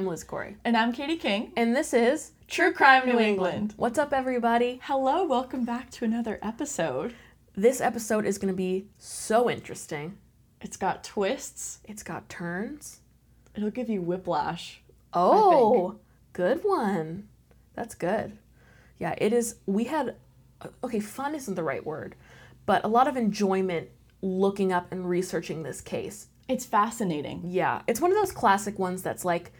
I'm Liz Corey. And I'm Katie King. And this is True Crime New England. What's up, everybody? Hello, welcome back to another episode. This episode is going to be so interesting. It's got twists, It's got turns. it'll give you whiplash. Oh, good one. That's good. Yeah, it is. We had, okay, fun isn't the right word, but a lot of enjoyment looking up and researching this case. It's fascinating. Yeah, it's one of those classic ones that's like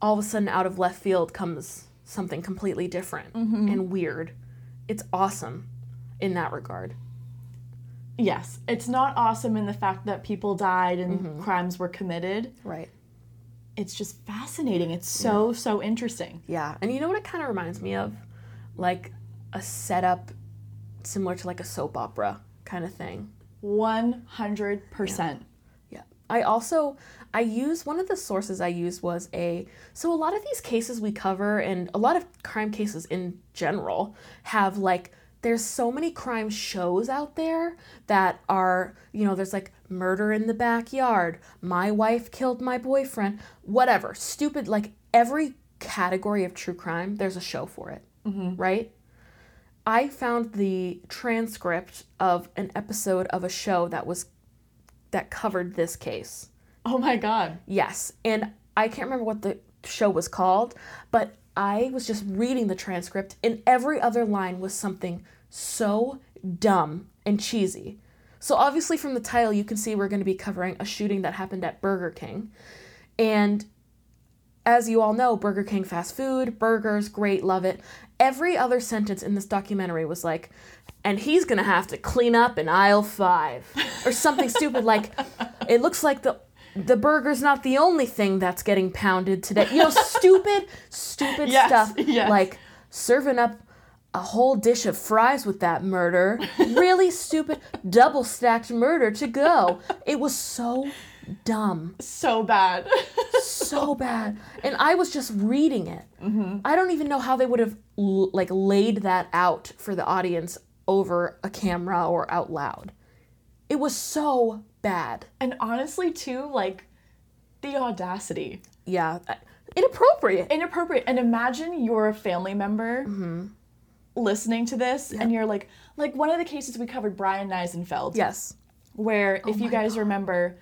all of a sudden out of left field comes something completely different mm-hmm. and weird. It's awesome in that regard. Yes, it's not awesome in the fact that people died and mm-hmm. crimes were committed. Right. It's just fascinating. It's so, so interesting. Yeah. And you know what it kind of reminds me of? Like a setup similar to like a soap opera kind of thing. 100%. Yeah. I also I use one of the sources I used was a so a lot of these cases we cover and a lot of crime cases in general have like there's so many crime shows out there that are, you know, there's like murder in the backyard, my wife killed my boyfriend, whatever. Stupid like every category of true crime, there's a show for it. Mm-hmm. Right? I found the transcript of an episode of a show that was that covered this case. Oh my God. Yes, and I can't remember what the show was called, but I was just reading the transcript and every other line was something so dumb and cheesy. So obviously from the title you can see we're going to be covering a shooting that happened at Burger King. And as you all know, Burger King fast food, burgers, great, love it. Every other sentence in this documentary was like, and he's gonna have to clean up in aisle five. Or something stupid like, it looks like the the burger's not the only thing that's getting pounded today. You know, stupid, stupid Yes, stuff. yes. Like serving up a whole dish of fries with that murder. Really stupid, double stacked murder to go. It was so dumb So bad. so bad and i was just reading it mm-hmm. i don't even know how they would have l- like laid that out for the audience over a camera or out loud it was so bad and honestly, too, like the audacity. yeah inappropriate inappropriate. And imagine you're a family member mm-hmm. listening to this, and you're like, like one of the cases we covered, Brian Neisenfeld, yes where oh if you guys remember,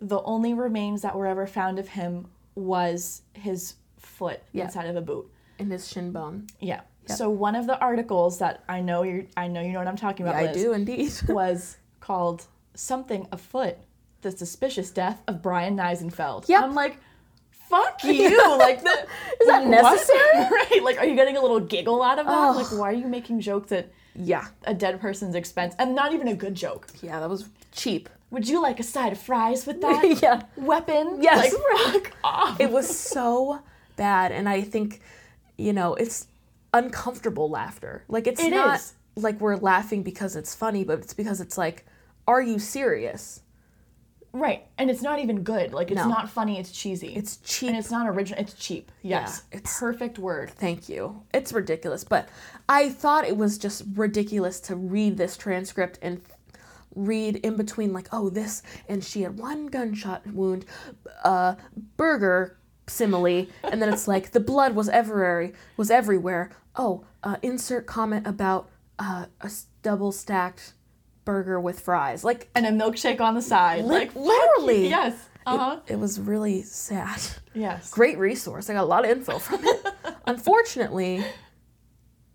the only remains that were ever found of him was his foot Yeah. inside of a boot. in his shin bone Yeah. So one of the articles that I know you I know you know what I'm talking about. i Liz, do indeed was called something afoot the suspicious death of brian neisenfeld Yep. i'm like fuck you. Like the, Is that necessary? right. Like are you getting a little giggle out of that? Ugh. like why are you making jokes at yeah. a dead person's expense and not even a good joke. Yeah that was cheap. Would you like a side of fries with that yeah. weapon? Yes. like fuck off. it was so bad and i think you know it's uncomfortable laughter. Like it's It not is. like we're laughing because it's funny but it's because it's like are you serious right and it's not even good like it's No. not funny it's cheesy it's cheap and it's not original it's cheap yes Yeah, it's- perfect word Thank you. It's ridiculous, but I thought it was just ridiculous to read this transcript and read in between like, oh, this and she had one gunshot wound, uh, burger simile, and then it's like the blood was everywhere, was everywhere. Oh, uh, insert comment about uh, a double stacked burger with fries. Like and a milkshake on the side Li- like literally. yes uh-huh it was really sad. yes great resource. I got a lot of info from it. Unfortunately,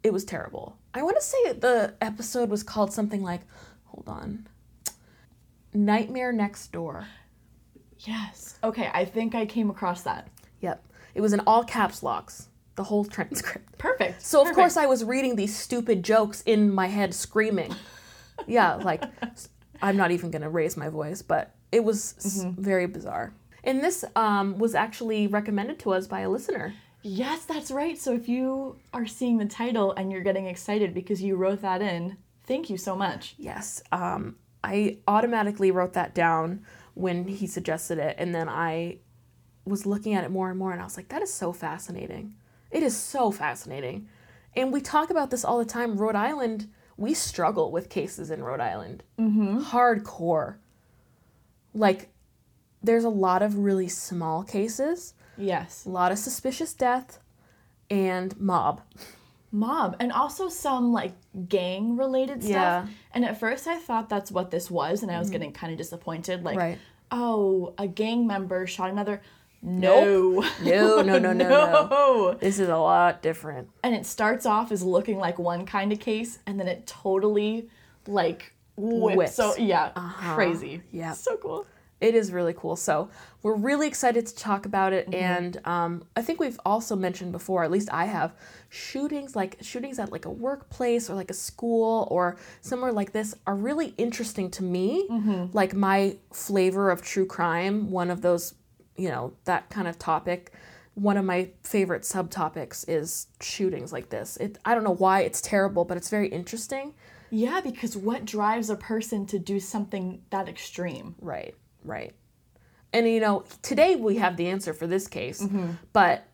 it was terrible. I want to say the episode was called something like, hold on, Nightmare Next Door. Yes. Okay, I think I came across that. Yep. It was in all caps locks, the whole transcript. Perfect. So, of course, I was reading these stupid jokes in my head screaming. Yeah, like, I'm not even to raise my voice, but it was s- very bizarre. And this um, was actually recommended to us by a listener. Yes, that's right. So if you are seeing the title and you're getting excited because you wrote that in, thank you so much. Yes. Um, I automatically wrote that down when he suggested it, and then I was looking at it more and more, and I was like, that is so fascinating. It is so fascinating. And we talk about this all the time. Rhode Island, we struggle with cases in Rhode Island. Mm-hmm. Hardcore. Like, there's a lot of really small cases, Yes. A lot of suspicious death and mob. Mob and also some like gang related stuff. Yeah. Mm-hmm. And at first I thought that's what this was and I was getting kind of disappointed like Right. oh, a gang member shot another no. No, no, no, no, no. no. This is a lot different. And it starts off as looking like one kind of case and then it totally like whips. Whips. So yeah, uh-huh. crazy. Yeah. So cool. It is really cool. So we're really excited to talk about it. Mm-hmm. And um, I think we've also mentioned before, at least I have, shootings like shootings at like a workplace or like a school or somewhere like this are really interesting to me. Mm-hmm. Like my flavor of true crime, one of those, you know, that kind of topic. One of my favorite subtopics is shootings like this. It I don't know why it's terrible, but it's very interesting. Yeah, because what drives a person to do something that extreme? Right, right. And you know, today we have the answer for this case, but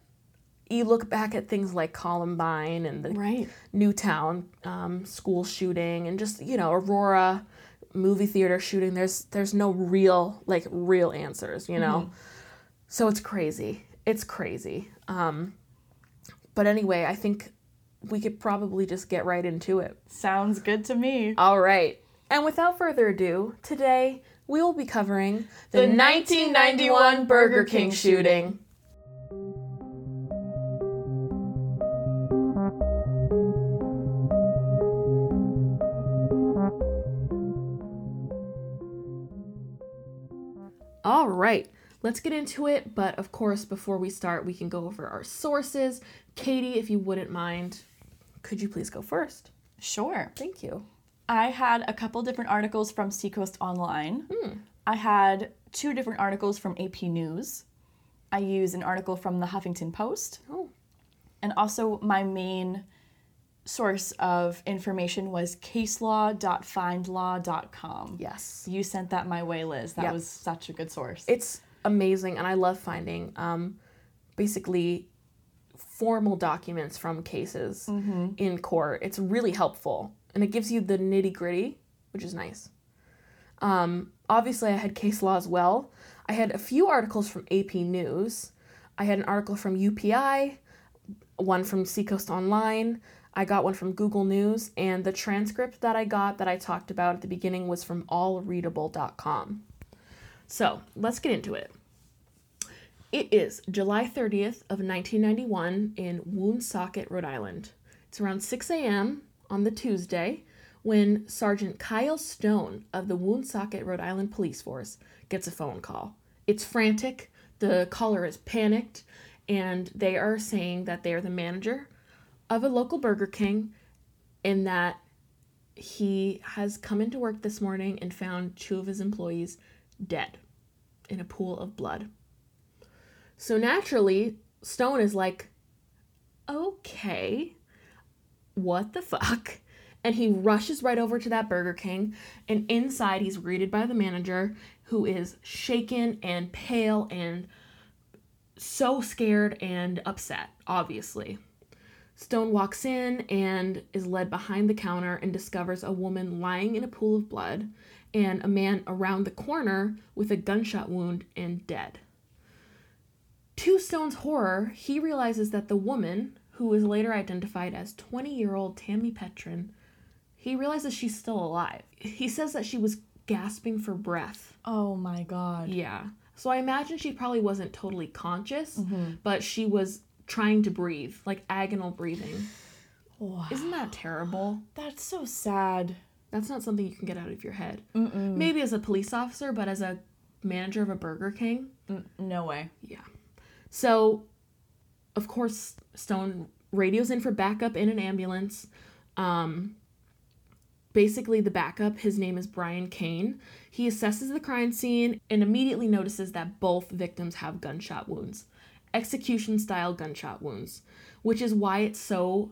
you look back at things like Columbine and the Right. Newtown um, school shooting, and just you know Aurora movie theater shooting. There's there's no real like real answers, you know. So it's crazy. It's crazy. Um, but anyway, I think we could probably just get right into it. Sounds good to me. All right. And without further ado, today we will be covering the, The 1991 Burger King shooting. All right, let's get into it. But of course, before we start, we can go over our sources. Katie, if you wouldn't mind, could you please go first? Sure. Thank you. I had a couple different articles from Seacoast Online. Hmm. I had two different articles from AP News. I used an article from the Huffington Post. Oh. And also, my main source of information was caselaw.findlaw.com. Yes. You sent that my way, Liz. That Yep. was such a good source. it's amazing and i love finding um, basically formal documents from cases in court. It's really helpful and it gives you the nitty gritty which is nice. Um, obviously i had case law as well. I had a few articles from ap news. I had an article from upi one from seacoast online. I got one from google news and the transcript that i got that i talked about at the beginning was from allreadable.com so let's get into it. It is July 30th of 1991 in Woonsocket, Rhode Island. It's around 6 a.m. on the Tuesday when Sergeant Kyle Stone of the Woonsocket, Rhode Island Police Force gets a phone call. It's frantic. The caller is panicked, and they are saying that they are the manager of a local Burger King and that he has come into work this morning and found two of his employees dead in a pool of blood. So naturally, Stone is like, okay, what the fuck? And he rushes right over to that Burger King, and inside he's greeted by the manager who is shaken and pale and so scared and upset, obviously. Stone walks in and is led behind the counter and discovers a woman lying in a pool of blood and a man around the corner with a gunshot wound and dead. To Stone's horror, he realizes that the woman, who is later identified as 20 year old Tammy Petrin, he realizes she's still alive. He says that she was gasping for breath. oh my god. Yeah. So I imagine she probably wasn't totally conscious, mm-hmm. but she was trying to breathe, like agonal breathing. Wow. Isn't that terrible? That's so sad. That's not something you can get out of your head. Maybe as a police officer, but as a manager of a Burger King, N- no way. yeah. So, of course, Stone radios in for backup in an ambulance. Um, basically, the backup, his name is Brian Kane. He assesses the crime scene and immediately notices that both victims have gunshot wounds, execution style gunshot wounds, which is why it's so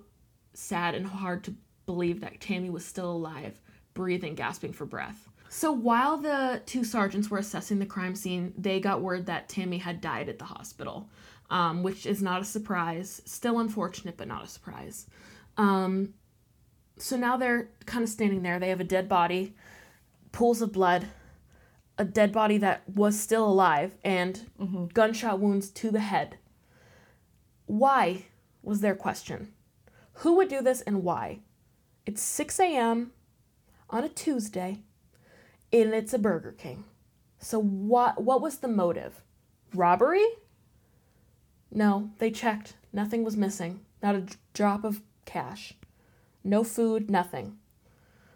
sad and hard to believe that Tammy was still alive, breathing, gasping for breath. So while the two sergeants were assessing the crime scene, they got word that Tammy had died at the hospital, um, which is not a surprise. Still unfortunate, but not a surprise. Um, so now they're kind of standing there. They have a dead body, pools of blood, a dead body that was still alive and gunshot wounds to the head. Why was their question. Who would do this and why? It's 6 a.m. on a Tuesday and it's a Burger King. So what what was the motive? Robbery? No, they checked. Nothing was missing. Not a drop of cash. No food, nothing.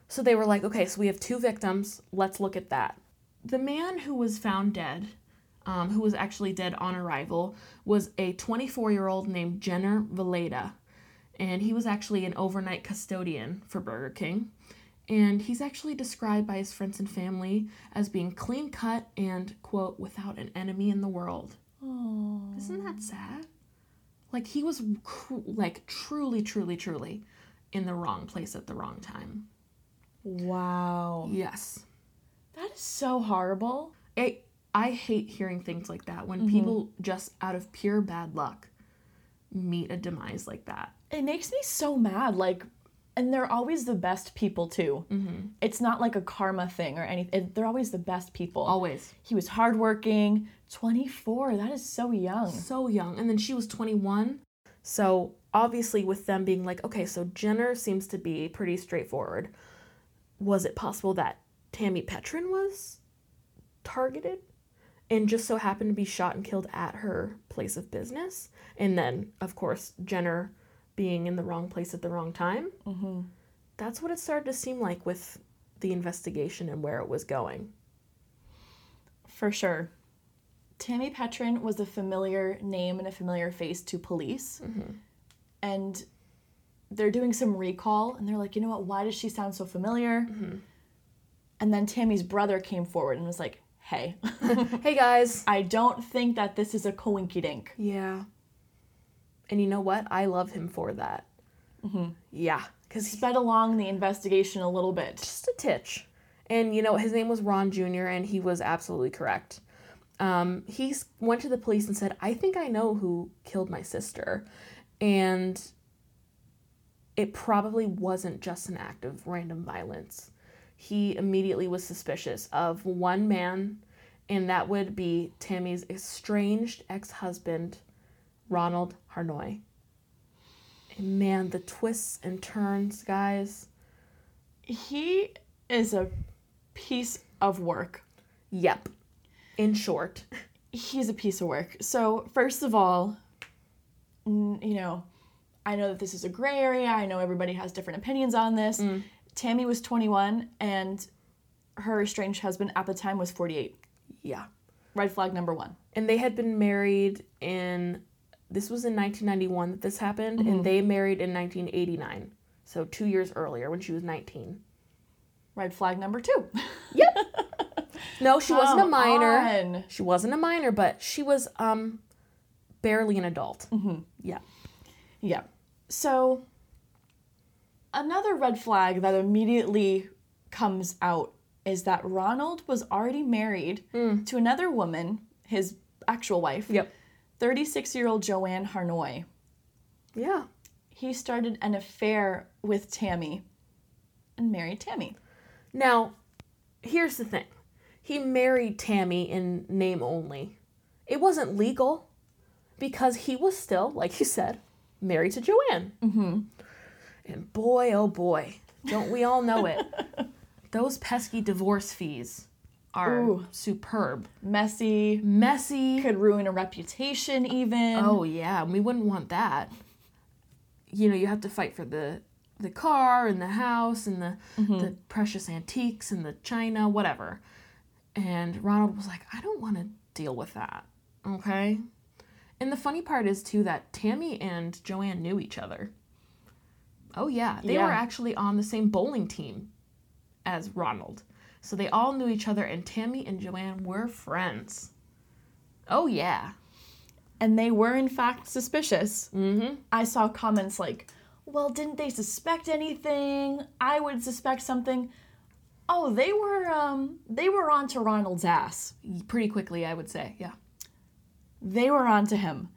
So they were like, okay, so we have two victims. Let's look at that. The man who was found dead, um, who was actually dead on arrival, was a 24 year old named Jenner Villeda. And he was actually an overnight custodian for Burger King. And he's actually described by his friends and family as being clean cut and, quote, without an enemy in the world. Oh. Isn't that sad? Like he was cru- like truly, truly, truly in the wrong place at the wrong time. Wow. Yes. That is so horrible. I I hate hearing things like that when mm-hmm. people just out of pure bad luck meet a demise like that. It makes me so mad. Like, and they're always the best people too. Mm-hmm. It's not like a karma thing or anything. They're always the best people. Always He was hardworking. 24. That is so young. so young, and then she was twenty one. So obviously, with them being like, okay, so Jenner seems to be pretty straightforward. Was it possible that Tammy Petrin was targeted? and just so happened to be shot and killed at her place of business. And then, of course, Jenner being in the wrong place at the wrong time. Mm-hmm. That's what it started to seem like with the investigation and where it was going. For sure. Tammy Petrin was a familiar name and a familiar face to police. And they're doing some recall and they're like, you know what? Why does she sound so familiar? And then Tammy's brother came forward and was like, hey, hey guys. I don't think that this is a coinky dink. Yeah. And you know what? I love him for that. Mm-hmm. Yeah, because he Sped along the investigation a little bit. just a titch. And you know, his name was Ron Jr., and he was absolutely correct. Um, he went to the police and said, I think I know who killed my sister. And it probably wasn't just an act of random violence. He immediately was suspicious of one man, and that would be Tammy's estranged ex husband, Ronald Harnois. And man, the twists and turns, guys. He is a piece of work. Yep. In short. he's a piece of work. So, first of all, you know, I know that this is a gray area. I know everybody has different opinions on this. Mm. Tammy was 21 and her estranged husband at the time was 48. Yeah. Red flag number one. And they had been married in this was in 1991 that this happened and mm-hmm. they married in 1989. So 2 years earlier when she was 19. Red flag number two. yep. No, she wasn't a minor. on. She wasn't a minor, but she was um barely an adult. Mm-hmm. Yeah. Yeah. So, another red flag that immediately comes out is that Ronald was already married mm. to another woman, his actual wife, Yep. 36 year old Joanne Harnois. Yeah. He started an affair with Tammy and married Tammy. Now, here's the thing. He married Tammy in name only. It wasn't legal because he was still, like you said, married to Joanne. Mm-hmm. And boy, oh boy, don't we all know it? Those pesky divorce fees are Ooh. superb. Messy, Messy. could ruin a reputation even. Oh yeah, we wouldn't want that. You know, you have to fight for the the car and the house and the mm-hmm. the precious antiques and the china, whatever. And Ronald was like, I don't want to deal with that. Okay? And the funny part is too that Tammy and Joanne knew each other. Oh yeah, they Yeah. were actually on the same bowling team as Ronald. So they all knew each other and Tammy and Joanne were friends. Oh yeah. And they were, in fact, suspicious. Mhm. I saw comments like, well, didn't they suspect anything? I would suspect something. Oh, they were um they were onto Ronald's ass. pretty quickly i would say yeah They were onto him.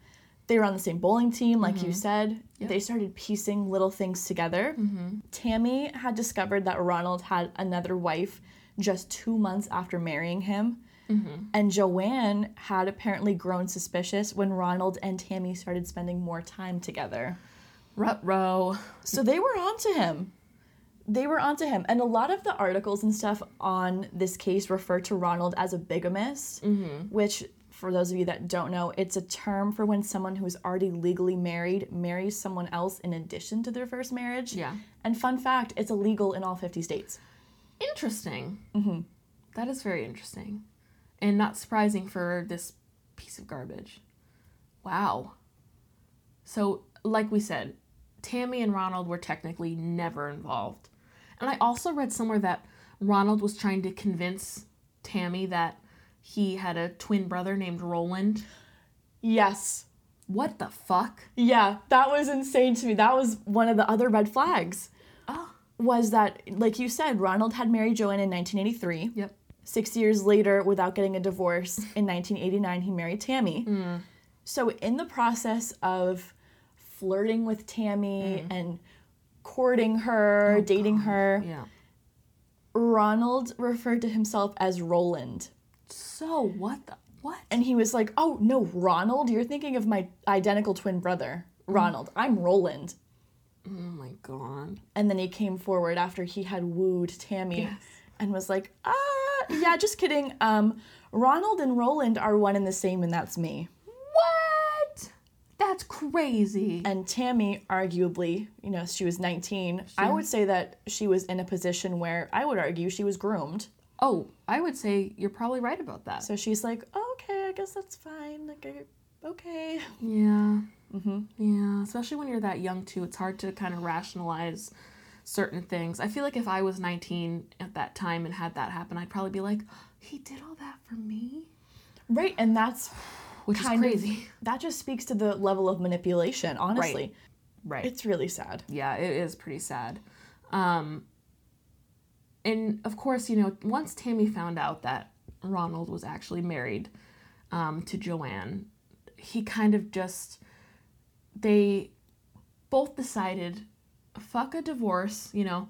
They were on the same bowling team, like you said. Yep. They started piecing little things together. Tammy had discovered that Ronald had another wife just two months after marrying him. Mm-hmm. And Joanne had apparently grown suspicious when Ronald and Tammy started spending more time together. Rut row. So they were onto him. They were onto him. And a lot of the articles and stuff on this case refer to Ronald as a bigamist, which, for those of you that don't know, it's a term for when someone who's already legally married marries someone else in addition to their first marriage. Yeah. And fun fact, it's illegal in all 50 states. Interesting. Mm-hmm. is very interesting. And not surprising for this piece of garbage. Wow. So, like we said, Tammy and Ronald were technically never involved. And I also read somewhere that Ronald was trying to convince Tammy that he had a twin brother named Roland. Yes. What the fuck? Yeah, that was insane to me. That was one of the other red flags. Oh. Was that, like you said, Ronald had married Joanne in 1983. Yep. Six years later, without getting a divorce, in 1989, he married Tammy. Mm. So, in the process of flirting with Tammy mm-hmm. and courting her, oh, dating her, Yeah. Ronald referred to himself as Roland. So, what the what? And he was like, Oh, no, Ronald? You're thinking of my identical twin brother, mm-hmm. Ronald. I'm Roland. Oh my god. And then he came forward after he had wooed Tammy Yes. and was like, ah, yeah, just kidding. Um, Ronald and Roland are one and the same, and that's me. What? That's crazy. And Tammy, arguably, you know, she was 19. I would say that she was in a position where I would argue she was groomed. Oh, I would say you're probably right about that. So she's like, okay, I guess that's fine. Like, okay. Yeah. Mm-hmm. Yeah. Especially when you're that young too, it's hard to kind of rationalize certain things. I feel like if I was 19 at that time and had that happen, I'd probably be like, he did all that for me, Right, and that's which kind is of crazy. that just speaks to the level of manipulation. Honestly, Right. it's really sad. yeah, it is pretty sad. Um, and of course, you know, once Tammy found out that Ronald was actually married um, to Joanne, he kind of just, they both decided, fuck a divorce, you know,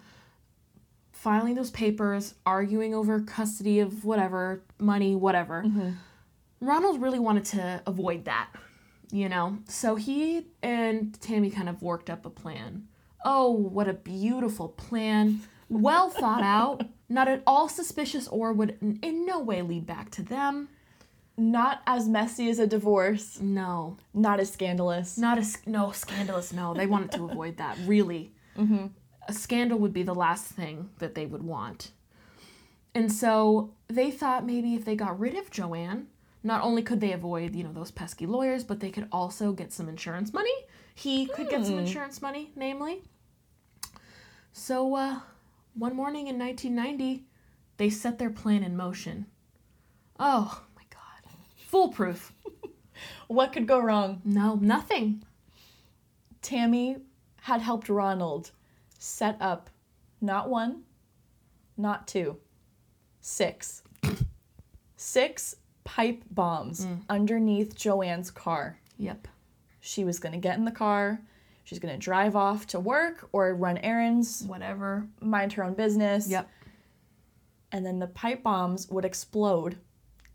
filing those papers, arguing over custody of whatever, money, whatever. Mm-hmm. Ronald really wanted to avoid that, you know? So he and Tammy kind of worked up a plan. Oh, what a beautiful plan. Well thought out, not at all suspicious or would in- in no way lead back to them. Not as messy as a divorce. No, Not as scandalous. not a sc- no scandalous. No, they wanted to avoid that. Really, a scandal would be the last thing that they would want. And so they thought maybe if they got rid of Joanne, not only could they avoid you know those pesky lawyers, but they could also get some insurance money. He could get some insurance money, namely. So uh, one morning in 1990, they set their plan in motion. Oh foolproof. What could go wrong? No, nothing. Tammy had helped Ronald set up not one, not two, six. Six pipe bombs mm. underneath Joanne's car. Yep. She was going to get in the car. She's going to drive off to work or run errands, Whatever. mind her own business. Yep. And then the pipe bombs would explode,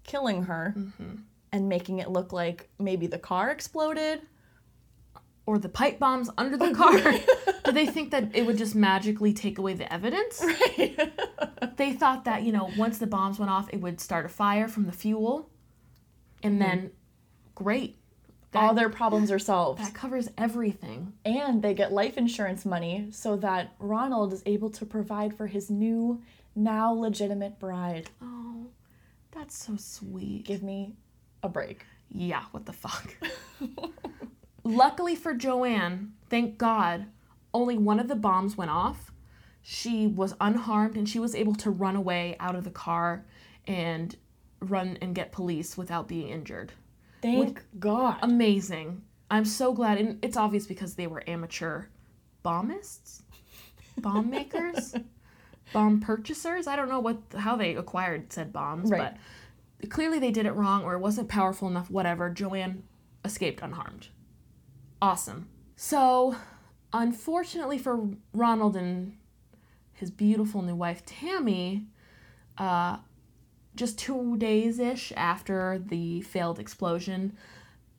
killing her mm-hmm. and making it look like maybe the car exploded. Or the pipe bombs under the car. Do they think that it would just magically take away the evidence? Right. they thought that, you know, once the bombs went off, it would start a fire from the fuel. And mm-hmm. then, great. That, All their problems are solved. that covers everything. and they get life insurance money so that Ronald is able to provide for his new, now legitimate bride. Oh, that's so sweet. Give me a break. Yeah, what the fuck? Luckily for Joanne, thank God, only one of the bombs went off. She was unharmed and she was able to run away out of the car and run and get police without being injured. Thank God. Amazing. I'm so glad. And it's obvious because they were amateur bombists, bomb makers, bomb purchasers. I don't know what how they acquired said bombs, Right. but clearly they did it wrong or it wasn't powerful enough. Whatever. Joanne escaped unharmed. Awesome. So, unfortunately for Ronald and his beautiful new wife Tammy, Uh, just two days ish after the failed explosion,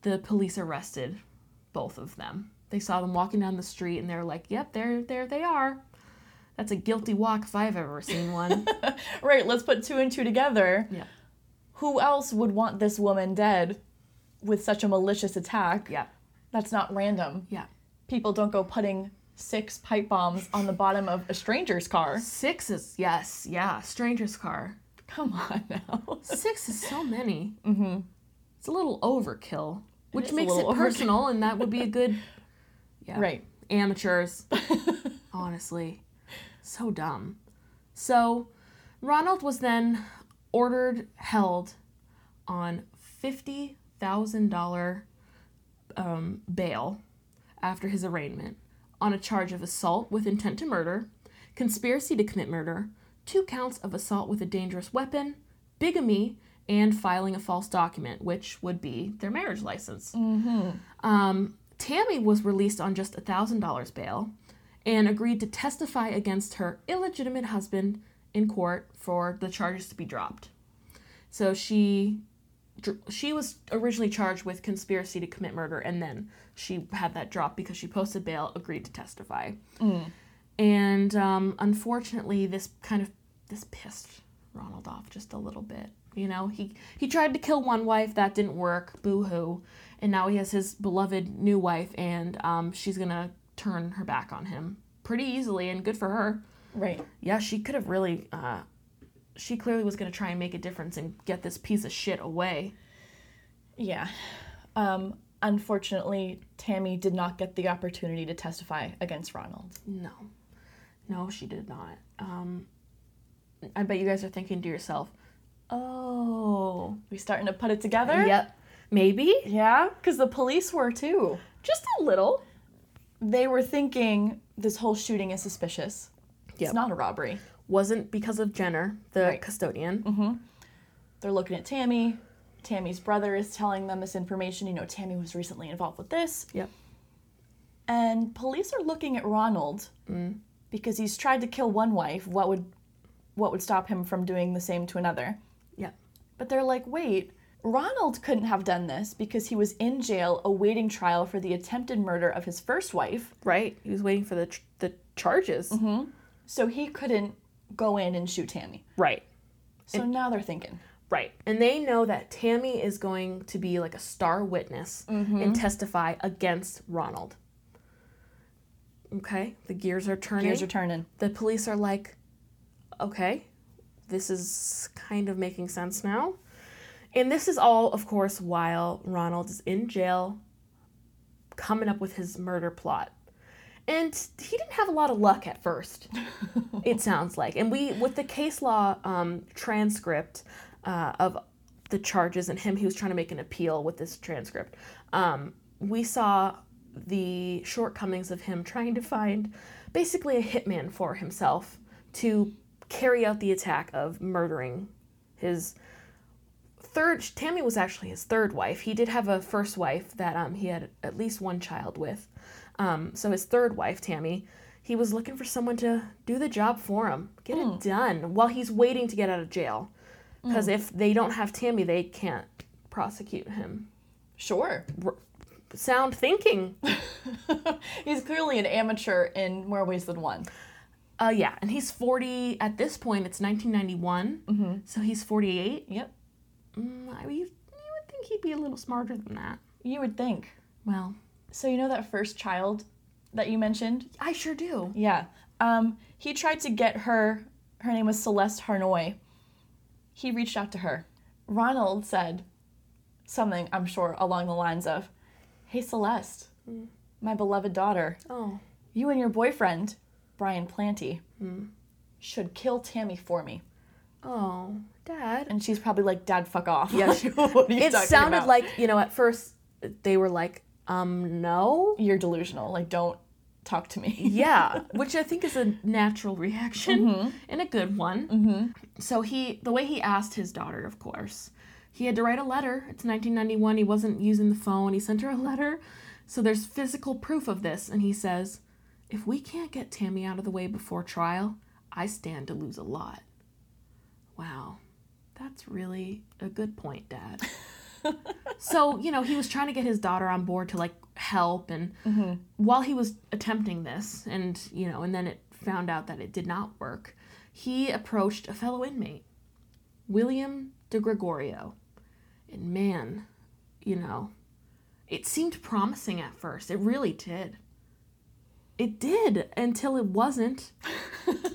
the police arrested both of them. They saw them walking down the street and they're like, yep, there, there they are. That's a guilty walk if I've ever seen one. Right, let's put two and two together. yeah. Who else would want this woman dead with such a malicious attack? Yeah. That's not random. Yeah. People don't go putting six pipe bombs on the bottom of a stranger's car. Six is, yes, yeah, stranger's car. Come on now. Six is so many. Mm-hmm. It's a little overkill, which makes it overkill. personal, and that would be a good. Yeah. Right. Amateurs. Honestly. So dumb. So, Ronald was then ordered held on $50,000 um, bail after his arraignment on a charge of assault with intent to murder, conspiracy to commit murder, two counts of assault with a dangerous weapon, bigamy, and filing a false document, which would be their marriage license. Um, Tammy was released on just $1,000 bail and agreed to testify against her illegitimate husband in court for the charges to be dropped. So she she was originally charged with conspiracy to commit murder and then she had that dropped because she posted bail, agreed to testify. And um, unfortunately this kind of this pissed Ronald off just a little bit. You know, he he tried to kill one wife, that didn't work, boo hoo. And now he has his beloved new wife, and um, she's gonna turn her back on him pretty easily, and good for her. Right. Yeah, she could have really. Uh, she clearly was gonna try and make a difference and get this piece of shit away. Yeah. Um, unfortunately, Tammy did not get the opportunity to testify against Ronald. No, no, she did not. Um, I bet you guys are thinking to yourself, "Oh, We starting to put it together? yep, maybe Yeah, because the police were too. just a little." They were thinking this whole shooting is suspicious. Yep. It's not a robbery. Wasn't because of Jenner, the Right. custodian. Mm-hmm. They're looking at Tammy. Tammy's brother is telling them this information. You know, Tammy was recently involved with this. Yep. And police are looking at Ronald mm. because he's tried to kill one wife. What would what would stop him from doing the same to another? Yep. But they're like, wait, Ronald couldn't have done this because he was in jail awaiting trial for the attempted murder of his first wife. Right. He was waiting for the ch- the charges. Mm-hmm. So he couldn't go in and shoot Tammy. Right. So now they're thinking, Right. And they know that Tammy is going to be like a star witness mm-hmm. and testify against Ronald. Okay. The gears are turning. gears are turning. the police are like, okay, this is kind of making sense now. And this is all, of course, while Ronald is in jail coming up with his murder plot. And he didn't have a lot of luck at first, it sounds like. And we, with the case law um, transcript uh, of the charges and him, he was trying to make an appeal with this transcript. Um, we saw the shortcomings of him trying to find basically a hitman for himself to carry out the attack of murdering his third Tammy was actually his third wife. He did have a first wife that um, he had at least one child with. Um, so his third wife, Tammy, he was looking for someone to do the job for him, get it done while he's waiting to get out of jail. Because if they don't have Tammy, they can't prosecute him. Sure. Sound thinking. He's clearly an amateur in more ways than one. Uh, yeah, and he's 40 at this point. It's 1991, so he's 48. Yep. Mm, I, mean, you would think he'd be a little smarter than that. You would think. Well, So you know that first child that you mentioned? I sure do. Yeah. Um, he tried to get her. Her name was Celeste Harnois. He reached out to her. Ronald said something, I'm sure, along the lines of, "Hey Celeste, my beloved daughter, Oh, you and your boyfriend, Brian Planty, should kill Tammy for me." oh, Dad. And she's probably like, "Dad, fuck off." Yeah, she- what are you It sounded about? like you know at first they were like, um, no. you're delusional. Like, don't talk to me. Yeah, which I think is a natural reaction Mm-hmm. and a good one. So he, the way he asked his daughter, of course, he had to write a letter. It's 1991. He wasn't using the phone. He sent her a letter. So there's physical proof of this, and he says, "If we can't get Tammy out of the way before trial, I stand to lose a lot." Wow. That's really a good point, Dad. so, you know, he was trying to get his daughter on board to like help. And mm-hmm. while he was attempting this, and, you know, and then it found out that it did not work, he approached a fellow inmate, William de Gregorio. And man, you know, it seemed promising at first. It really did. It did until it wasn't.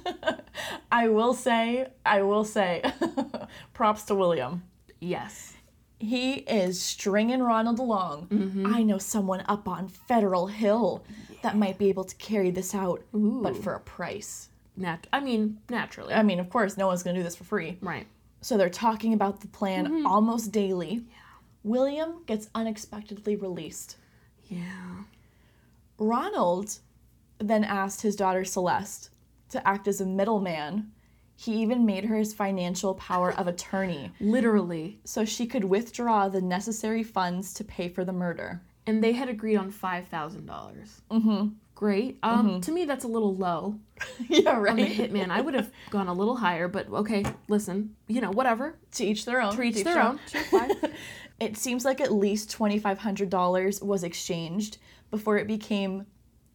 I will say, I will say, props to William. Yes. He is stringing Ronald along. Mm-hmm. I know someone up on Federal Hill that might be able to carry this out, but for a price. Nat- I mean, naturally. I mean, of course, no one's going to do this for free. right. So they're talking about the plan mm-hmm. almost daily. Yeah. William gets unexpectedly released. Yeah. Ronald then asked his daughter Celeste to act as a middleman. He even made her his financial power of attorney Literally. so she could withdraw the necessary funds to pay for the murder. And they had agreed on $5,000. Mm-hmm. Great. Um, To me, that's a little low. yeah, I'm a right. hitman. I would have gone a little higher, but okay, listen, you know, whatever. to each their own. To each their own. Sure. It seems like at least $2,500 was exchanged before it became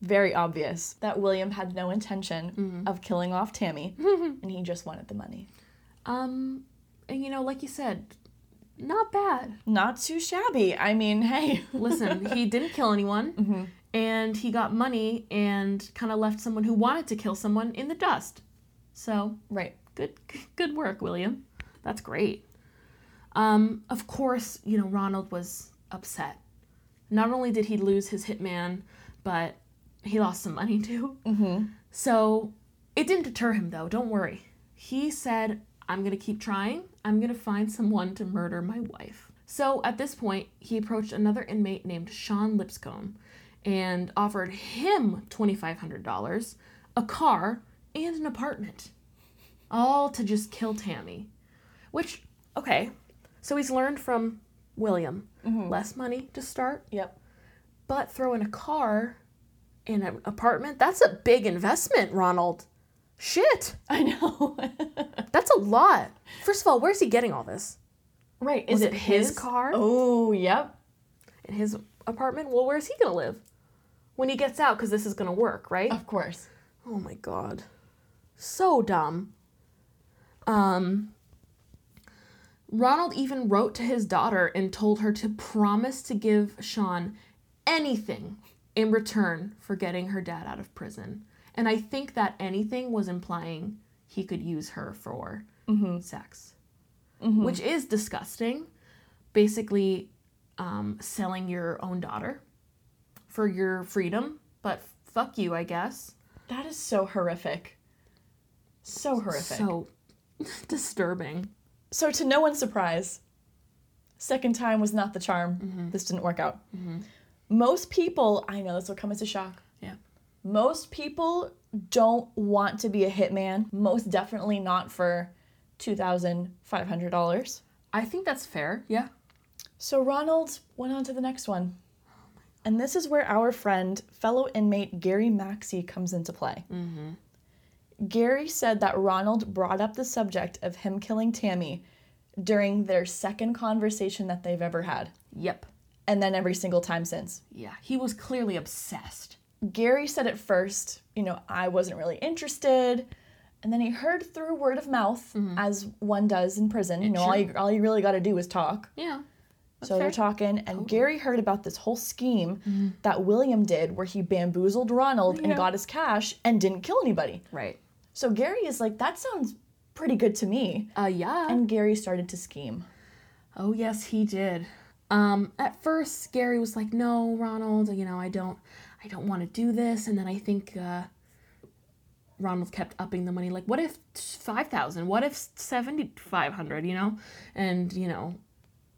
very obvious that William had no intention of killing off Tammy and he just wanted the money. Um, and you know, like you said, not bad. Not too shabby. I mean, hey. Listen, he didn't kill anyone, and he got money and kind of left someone who wanted to kill someone in the dust. So right. good, good work, William. That's great. Um, of course, you know Ronald was upset. Not only did he lose his hitman, but he lost some money too. Mm-hmm. So it didn't deter him though. Don't worry. He said, "I'm gonna keep trying. I'm gonna find someone to murder my wife." So at this point, he approached another inmate named Sean Lipscomb, and offered him twenty five hundred dollars, a car, and an apartment, all to just kill Tammy. Which, okay, so he's learned from William less money to start, Yep. but throw in a car and an apartment, that's a big investment, Ronald. Shit, I know. that's a lot. First of all, where's he getting all this? right. Is it his car? Oh, yep. In his apartment? Well, where's he gonna live? When he gets out, because this is gonna work, right? Of course. Oh my god. So dumb. Um Ronald even wrote to his daughter and told her to promise to give Sean anything in return for getting her dad out of prison. And I think that anything was implying he could use her for mm-hmm. sex, mm-hmm. which is disgusting. Basically, um, selling your own daughter for your freedom, but fuck you, I guess. That is so horrific. So horrific. So, disturbing. So to no one's surprise, second time was not the charm. Mm-hmm. This didn't work out. Most people, I know this will come as a shock. Yeah. Most people don't want to be a hitman. Most definitely not for $2,500. I think that's fair. Yeah. So Ronald went on to the next one. And this is where our friend, fellow inmate Gary Maxey comes into play. Mm-hmm. Gary said that Ronald brought up the subject of him killing Tammy during their second conversation that they've ever had, Yep. And then every single time since. Yeah. He was clearly obsessed. Gary said at first, you know, I wasn't really interested. And then he heard through word of mouth, as one does in prison. You know, all you, all you really got to do is talk. Yeah. So they're talking, and Gary heard about this whole scheme that William did where he bamboozled Ronald and got his cash and didn't kill anybody. Right. So Gary is like, that sounds pretty good to me. Uh yeah. And Gary started to scheme. oh yes, he did. Um at first Gary was like, "No, Ronald, you know, I don't I don't want to do this." And then I think uh Ronald kept upping the money like, "What if 5,000? What if 7,500, you know?" And, you know,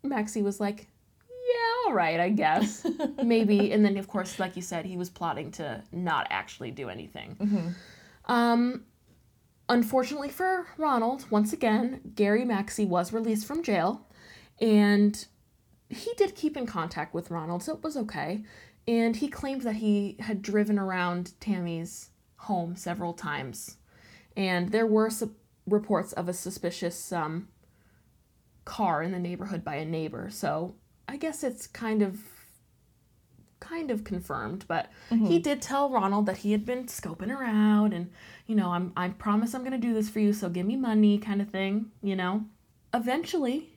Maxey was like, "Yeah, all right, I guess." Maybe. And then of course, like you said, he was plotting to not actually do anything. Um Unfortunately for Ronald, once again, Gary Maxey was released from jail and he did keep in contact with Ronald, so it was okay. And he claimed that he had driven around Tammy's home several times. And there were sup- reports of a suspicious um, car in the neighborhood by a neighbor. So I guess it's kind of kind of confirmed, but he did tell Ronald that he had been scoping around and you know, I'm I promise I'm going to do this for you, so give me money kind of thing, you know. Eventually,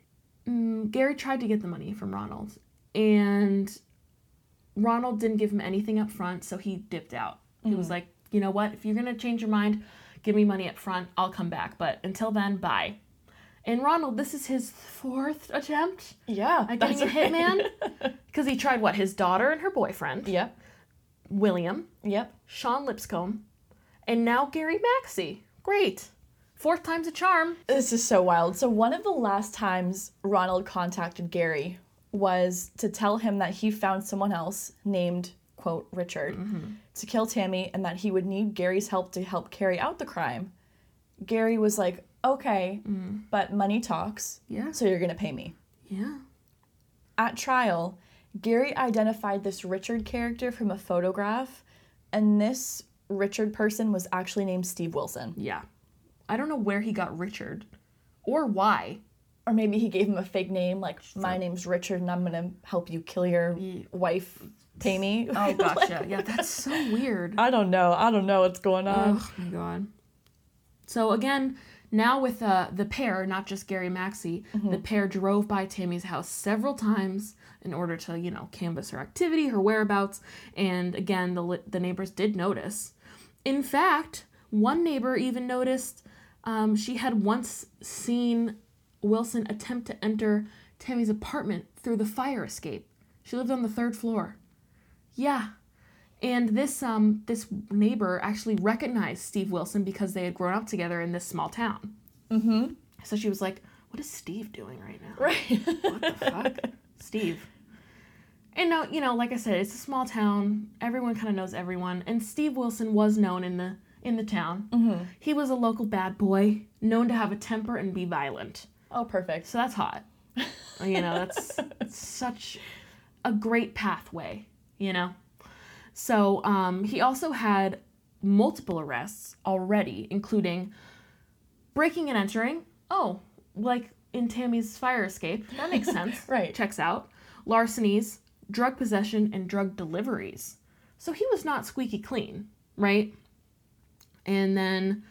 mm, Gary tried to get the money from Ronald and Ronald didn't give him anything up front, so he dipped out. He was like, "You know what? If you're going to change your mind, give me money up front. I'll come back, but until then, bye." And Ronald, this is his fourth attempt Yeah. at getting a hitman because he tried what his daughter and her boyfriend Yep. William, Yep. Sean Lipscomb, and now Gary Maxey. Great, fourth time's a charm. This is so wild. So one of the last times Ronald contacted Gary was to tell him that he found someone else named quote Richard to kill Tammy and that he would need Gary's help to help carry out the crime. Gary was like, "Okay, but money talks, Yeah, so you're going to pay me." yeah. At trial, Gary identified this Richard character from a photograph, and this Richard person was actually named Steve Wilson. Yeah. I don't know where he got Richard or why. Or maybe he gave him a fake name, like my name's Richard and I'm gonna help you kill your wife, Tammy. Oh, gotcha. yeah, that's so weird. I don't know. I don't know what's going on. Oh my god. So again, now with uh, the pair, not just Gary Maxey, the pair drove by Tammy's house several times in order to, you know, canvass her activity, her whereabouts, and again, the the neighbors did notice. In fact, one neighbor even noticed um, she had once seen Wilson attempt to enter Tammy's apartment through the fire escape. She lived on the third floor. Yeah, and this um this neighbor actually recognized Steve Wilson because they had grown up together in this small town. Mm-hmm. So she was like, "What is Steve doing right now? Right. What the fuck, Steve?" And now, you know, like I said, it's a small town. Everyone kind of knows everyone, and Steve Wilson was known in the in the town. mm-hmm. He was a local bad boy, known to have a temper and be violent. Oh, perfect. So that's hot. You know, that's such a great pathway, you know? So um, he also had multiple arrests already, including breaking and entering. Oh, like in Tammy's fire escape. That makes sense. Right. Checks out. Larcenies, drug possession, and drug deliveries. So he was not squeaky clean, right? And then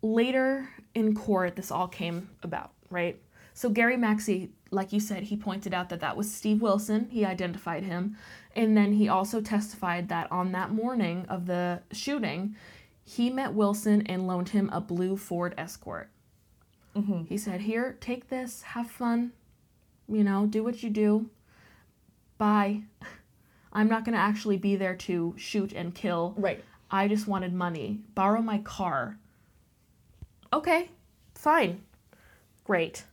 later in court, this all came about, right? So Gary Maxey, like you said, he pointed out that that was Steve Wilson. He identified him. And then he also testified that on that morning of the shooting, he met Wilson and loaned him a blue Ford Escort. Mhm. He said, Here, take this, have fun, you know, do what you do. Bye. I'm not going to actually be there to shoot and kill. Right. I just wanted money. Borrow my car. Okay, fine. Great.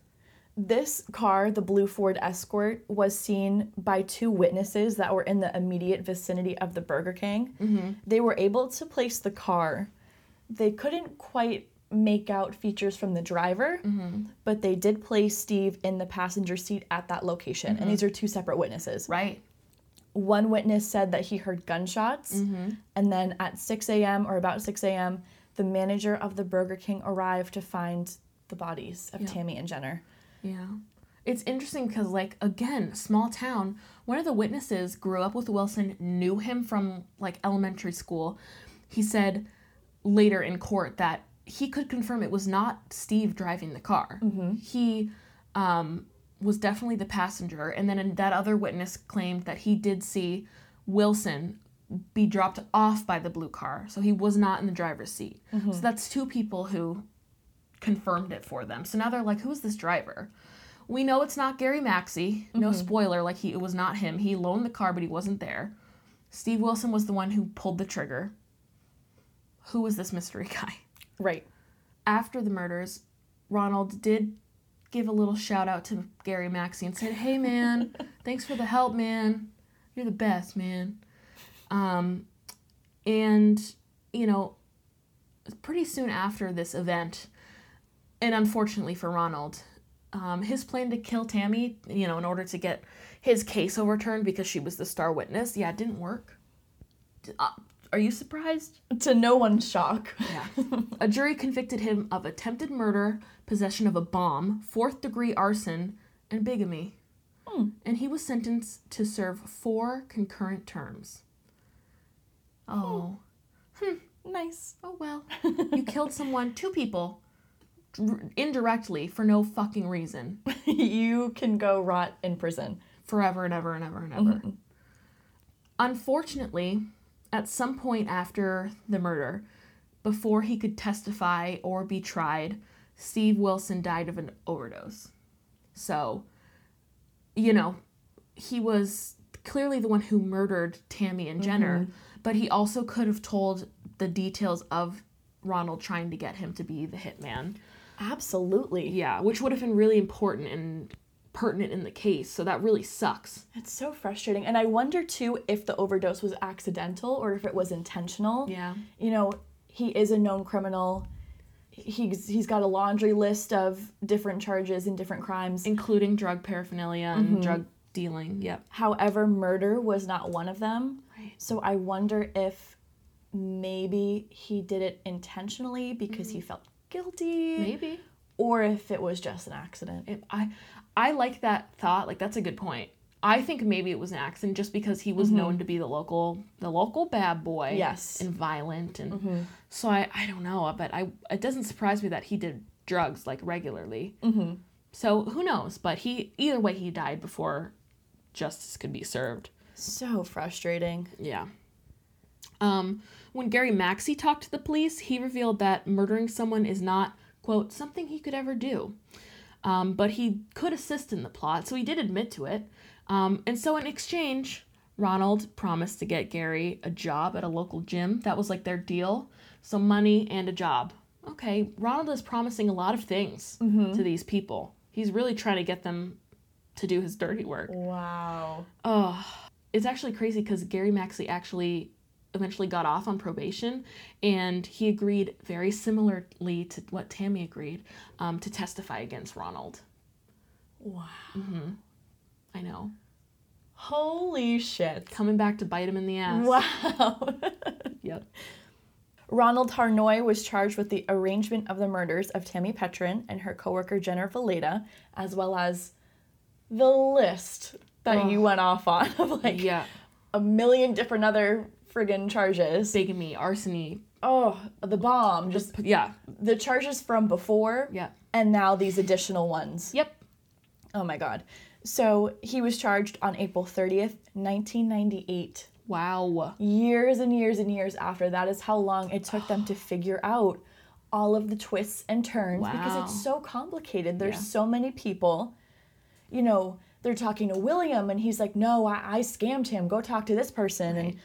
This car, the blue Ford Escort, was seen by two witnesses that were in the immediate vicinity of the Burger King. Mm-hmm. They were able to place the car. They couldn't quite make out features from the driver, Mm-hmm. but they did place Steve in the passenger seat at that location. And these are two separate witnesses. Right. One witness said that he heard gunshots, Mm-hmm. and then at 6 a.m. or about 6 a.m., the manager of the Burger King arrived to find the bodies of Yeah. Tammy and Jenner. Yeah. It's interesting because, like, again, small town. One of the witnesses grew up with Wilson, knew him from, like, elementary school. He said later in court that he could confirm it was not Steve driving the car. He um, was definitely the passenger. And then that other witness claimed that he did see Wilson be dropped off by the blue car. So he was not in the driver's seat. So mm-hmm. that's two people who confirmed it for them. So now they're like, who's this driver? We know it's not Gary Maxey. No mm-hmm. spoiler, like he it was not him. He loaned the car, but he wasn't there. Steve Wilson was the one who pulled the trigger. Who was this mystery guy? Right. After the murders, Ronald did give a little shout out to Gary Maxey and said, "Hey man, thanks for the help, man. You're the best, man." Um, and you know, pretty soon after this event, and unfortunately for Ronald, um, his plan to kill Tammy, you know, in order to get his case overturned because she was the star witness, yeah, it didn't work. Uh, Are you surprised? To no one's shock. Yeah. a jury convicted him of attempted murder, possession of a bomb, fourth degree arson, and bigamy. Hmm. And he was sentenced to serve four concurrent terms. Oh. Hmm. Hmm. Nice. Oh well. you killed someone, two people, dr- indirectly for no fucking reason. you can go rot in prison. Forever and ever and ever and ever. Mm-hmm. Unfortunately, at some point after the murder, before he could testify or be tried, Steve Wilson died of an overdose. So, you know, he was clearly the one who murdered Tammy and Jenner, mm-hmm. but he also could have told the details of Ronald trying to get him to be the hitman. Absolutely. Yeah, which would have been really important and pertinent in the case. So that really sucks. It's so frustrating. And I wonder too if the overdose was accidental or if it was intentional. Yeah. You know, he is a known criminal. He's he's got a laundry list of different charges and different crimes. Including drug paraphernalia and mm-hmm. drug dealing. Yep. However, murder was not one of them. Right. So I wonder if maybe he did it intentionally because he mm-hmm. felt guilty Maybe. or if it was just an accident. It, I I like that thought. Like that's a good point. I think maybe it was an accident just because he was known to be the local the local bad boy. Yes. And violent and so I I don't know, but I it doesn't surprise me that he did drugs like regularly. Mm-hmm. So who knows? But he either way he died before justice could be served. So frustrating. Yeah. Um, when Gary Maxey talked to the police, he revealed that murdering someone is not, quote, something he could ever do. Um, but he could assist in the plot, so he did admit to it. Um, and so in exchange, Ronald promised to get Gary a job at a local gym. That was like their deal. So money and a job. Okay, Ronald is promising a lot of things to these people. He's really trying to get them to do his dirty work. Wow. Oh, it's actually crazy because Gary Maxey actually eventually got off on probation and he agreed very similarly to what Tammy agreed um, to testify against Ronald. Wow. I know. Holy shit. Coming back to bite him in the ass. Wow. Yep. Ronald Harnois was charged with the arrangement of the murders of Tammy Petrin and her coworker Jenner Villeda, as well as the list that you went off on of like Yeah. a million different other friggin' charges. Bigamy, arsony. Oh, the bomb, just Yeah. the charges from before Yeah. and now these additional ones. Yep. Oh my god. So he was charged on April 30th, 1998. Wow. years and years and years after that is how long it took them to figure out all of the twists and turns because it's so complicated there's Yeah. so many people you know they're talking to william and he's like no i, I scammed him go talk to this person and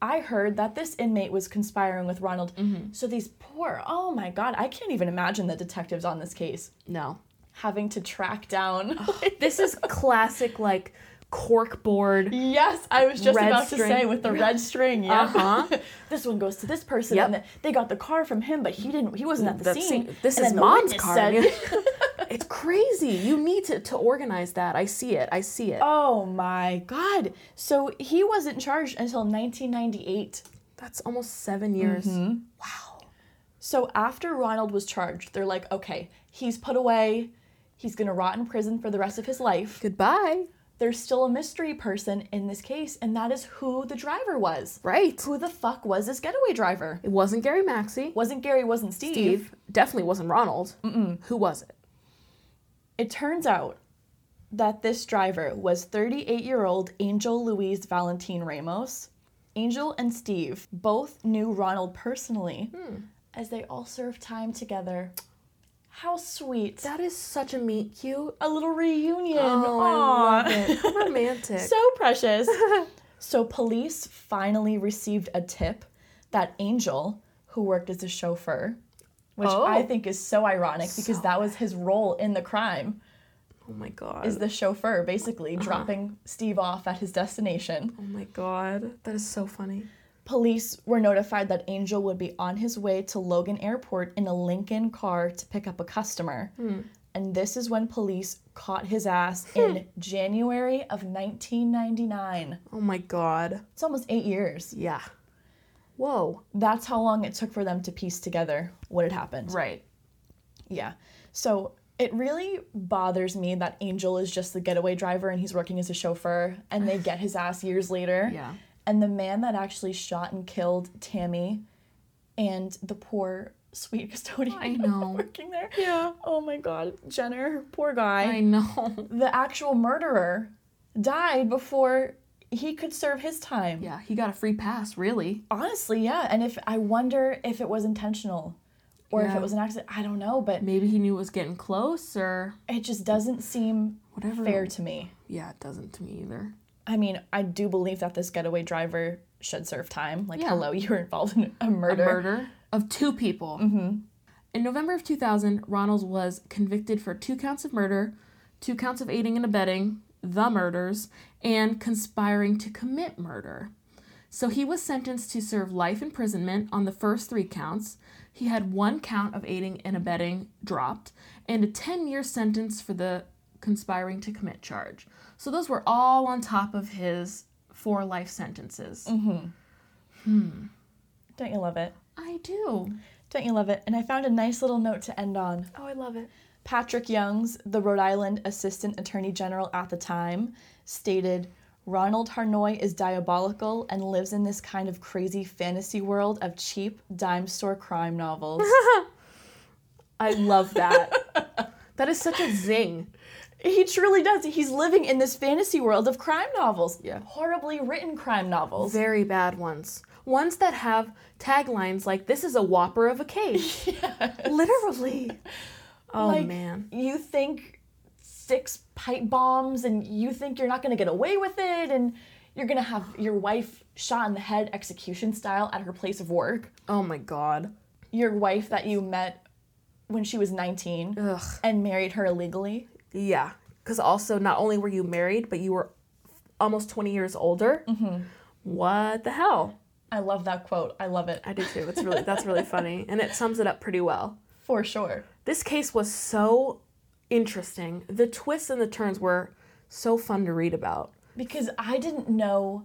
i heard that this inmate was conspiring with ronald Mm-hmm. so these poor oh my god i can't even imagine the detectives on this case No. Having to track down This is classic, like, cork board. Yes, I was just about to say with the red string. Yeah, Uh-huh. this one goes to this person, Yep. and they got the car from him, but he didn't. He wasn't at the That scene. scene- This And is mom's car. said- it's crazy. You need to, to organize that. I see it. I see it. oh my god! So he wasn't charged until 1998. That's almost seven years. Mm-hmm. Wow. So after Ronald was charged, they're like, okay, he's put away. He's gonna rot in prison for the rest of his life. Goodbye. There's still a mystery person in this case, and that is who the driver was. Right. Who the fuck was this getaway driver? It wasn't Gary Maxey. Wasn't Gary? Wasn't Steve? Steve. Definitely wasn't Ronald. Mm-mm. Who was it? It turns out that this driver was 38 year old Angel Louise Valentine Ramos. Angel and Steve both knew Ronald personally hmm. as they all served time together. How sweet. That is such a meet cute. a little reunion. Oh, I love it. How romantic. so precious. so police finally received a tip that Angel, who worked as a chauffeur, which Oh. I think is so ironic because that was his role in the crime. oh my god. is the chauffeur basically uh-huh. dropping Steve off at his destination. oh my god. That is so funny. Police were notified that Angel would be on his way to Logan Airport in a Lincoln car to pick up a customer. Hmm. And this is when police caught his ass hmm. in January of 1999. Oh my god. It's almost eight years. Yeah. Whoa. That's how long it took for them to piece together what had happened. Right. Yeah. So it really bothers me that Angel is just the getaway driver and he's working as a chauffeur and they get his ass years later. Yeah. And the man that actually shot and killed Tammy and the poor sweet custodian I know. working there. Yeah. Oh my god, Jenner, poor guy. I know. the actual murderer died before he could serve his time. Yeah, he got a free pass, really. Honestly, yeah. And if I wonder if it was intentional or if it was an accident, I don't know, but Maybe he knew it was getting close or it just doesn't seem whatever. fair to me. Yeah, it doesn't to me either. I mean, I do believe that this getaway driver should serve time. Like, Yeah. hello, you were involved in a murder. A murder of two people. Mm-hmm. In November of 2000, Ronald was convicted for two counts of murder, two counts of aiding and abetting the murders, and conspiring to commit murder. So he was sentenced to serve life imprisonment on the first three counts. He had one count of aiding and abetting dropped, and a 10 year sentence for the conspiring to commit charge. So those were all on top of his four life sentences. Mm-hmm. Hmm. Don't you love it? I do. Don't you love it? And I found a nice little note to end on. Oh, I love it. Patrick Youngs, the Rhode Island Assistant Attorney General at the time, stated Ronald Harnois is diabolical and lives in this kind of crazy fantasy world of cheap dime store crime novels. I love that. that is such a zing. He truly does. He's living in this fantasy world of crime novels. Yeah. Horribly written crime novels. Very bad ones. Ones that have taglines like, this is a whopper of a case. Literally. Oh, Like, man. You think six pipe bombs and you think you're not going to get away with it and you're going to have your wife shot in the head execution style at her place of work. Oh, my God. Your wife that you met when she was 19 Ugh. and married her illegally. Yeah. Because also, not only were you married, but you were almost 20 years older. Mm-hmm. What the hell? I love that quote. I love it. I do too. It's really, that's really funny. And it sums it up pretty well. For sure. This case was so interesting. The twists and the turns were so fun to read about. Because I didn't know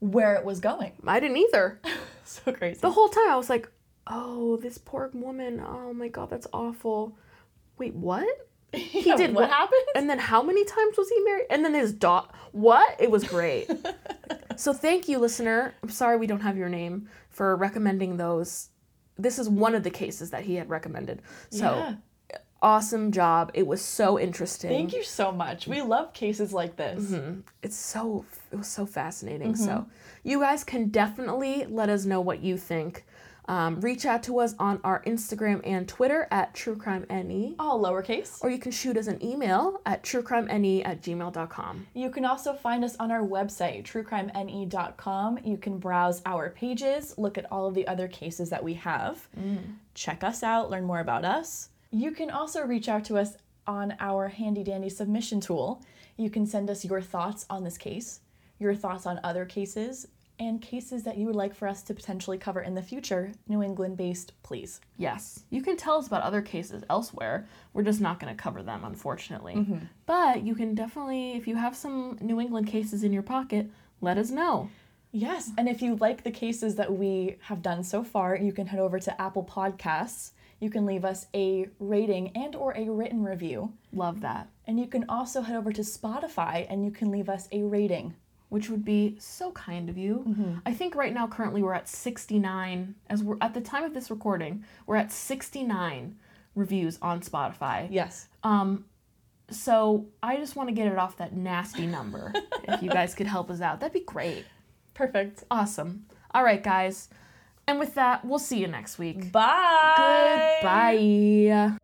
where it was going. I didn't either. So crazy. The whole time I was like, oh, this poor woman. Oh my God, that's awful. Wait, what? he did what what- happened? And then how many times was he married? And then his dot. What? It was great. so thank you, listener. I'm sorry we don't have your name for recommending those. This is one of the cases that he had recommended. So Yeah. awesome job. It was so interesting. Thank you so much. We love cases like this. Mm-hmm. it's so it was so fascinating so mm-hmm. you guys can definitely let us know what you think um, reach out to us on our instagram and twitter at truecrimene All lowercase. or you can shoot us an email at truecrimene at gmail.com You can also find us on our website, truecrimene.com. You can browse our pages, look at all of the other cases that we have, check us out, learn more about us. You can also reach out to us on our handy dandy submission tool. You can send us your thoughts on this case, your thoughts on other cases, and cases that you would like for us to potentially cover in the future, New England based, please. yes you can tell us about other cases elsewhere we're just not going to cover them unfortunately mm-hmm. but you can definitely if you have some new england cases in your pocket let us know Yes, and if you like the cases that we have done so far, you can head over to Apple Podcasts. You can leave us a rating and or a written review. love that And you can also head over to Spotify and you can leave us a rating. Which would be so kind of you. I think right now currently we're at 69 as we're at the time of this recording, we're at 69 reviews on Spotify. Yes. Um so I just want to get it off that nasty number. if you guys could help us out, that'd be great. Perfect. Awesome. All right, guys. And with that, we'll see you next week. Bye. Goodbye.